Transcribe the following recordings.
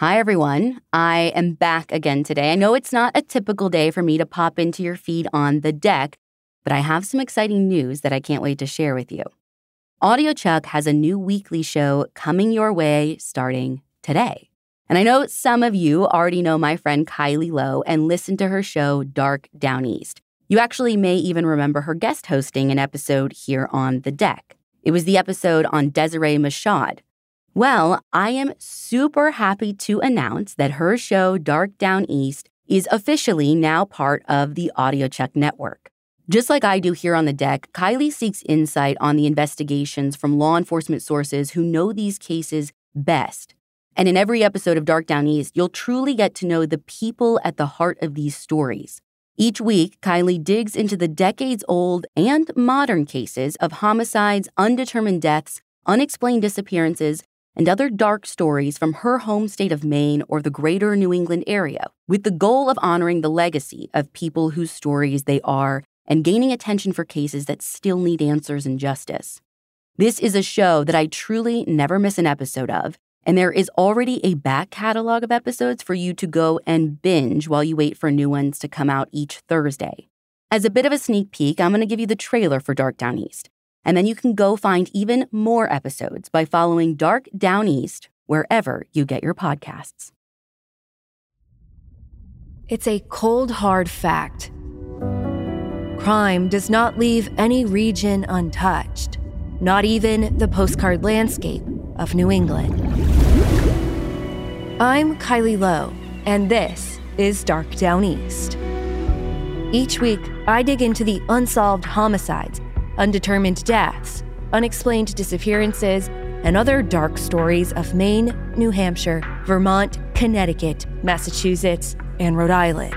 Hi, everyone. I am back again today. I know it's not a typical day for me to pop into your feed on the deck, but I have some exciting news that I can't wait to share with you. Audiochuck has a new weekly show coming your way starting today. And I know some of you already know my friend Kylie Low and listen to her show Dark Downeast. You actually may even remember her guest hosting an episode here on the deck. It was the episode on Desiree Mashad, well, I am super happy to announce that her show, Dark Downeast, is officially now part of the audiochuck network. Just like I do here on the deck, Kylie seeks insight on the investigations from law enforcement sources who know these cases best. And in every episode of Dark Downeast, you'll truly get to know the people at the heart of these stories. Each week, Kylie digs into the decades old and modern cases of homicides, undetermined deaths, unexplained disappearances, and other dark stories from her home state of Maine or the greater New England area, with the goal of honoring the legacy of people whose stories they are and gaining attention for cases that still need answers and justice. This is a show that I truly never miss an episode of, and there is already a back catalog of episodes for you to go and binge while you wait for new ones to come out each Thursday. As a bit of a sneak peek, I'm going to give you the trailer for Dark Downeast. And then you can go find even more episodes by following Dark Downeast wherever you get your podcasts. It's a cold, hard fact. Crime does not leave any region untouched, not even the postcard landscape of New England. I'm Kylie Low, and this is Dark Downeast. Each week, I dig into the unsolved homicides undetermined deaths, unexplained disappearances, and other dark stories of Maine, New Hampshire, Vermont, Connecticut, Massachusetts, and Rhode Island.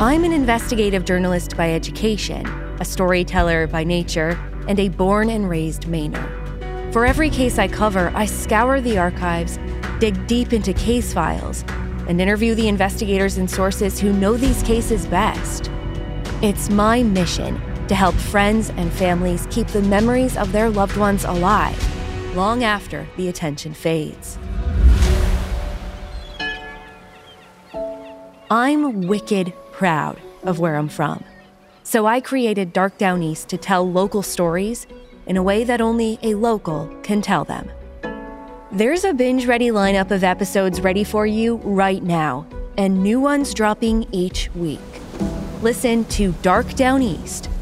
I'm an investigative journalist by education, a storyteller by nature, and a born and raised Mainer. For every case I cover, I scour the archives, dig deep into case files, and interview the investigators and sources who know these cases best. It's my mission to help friends and families keep the memories of their loved ones alive long after the attention fades. I'm wicked proud of where I'm from. So I created Dark Downeast to tell local stories in a way that only a local can tell them. There's a binge ready lineup of episodes ready for you right now, and new ones dropping each week. Listen to Dark Downeast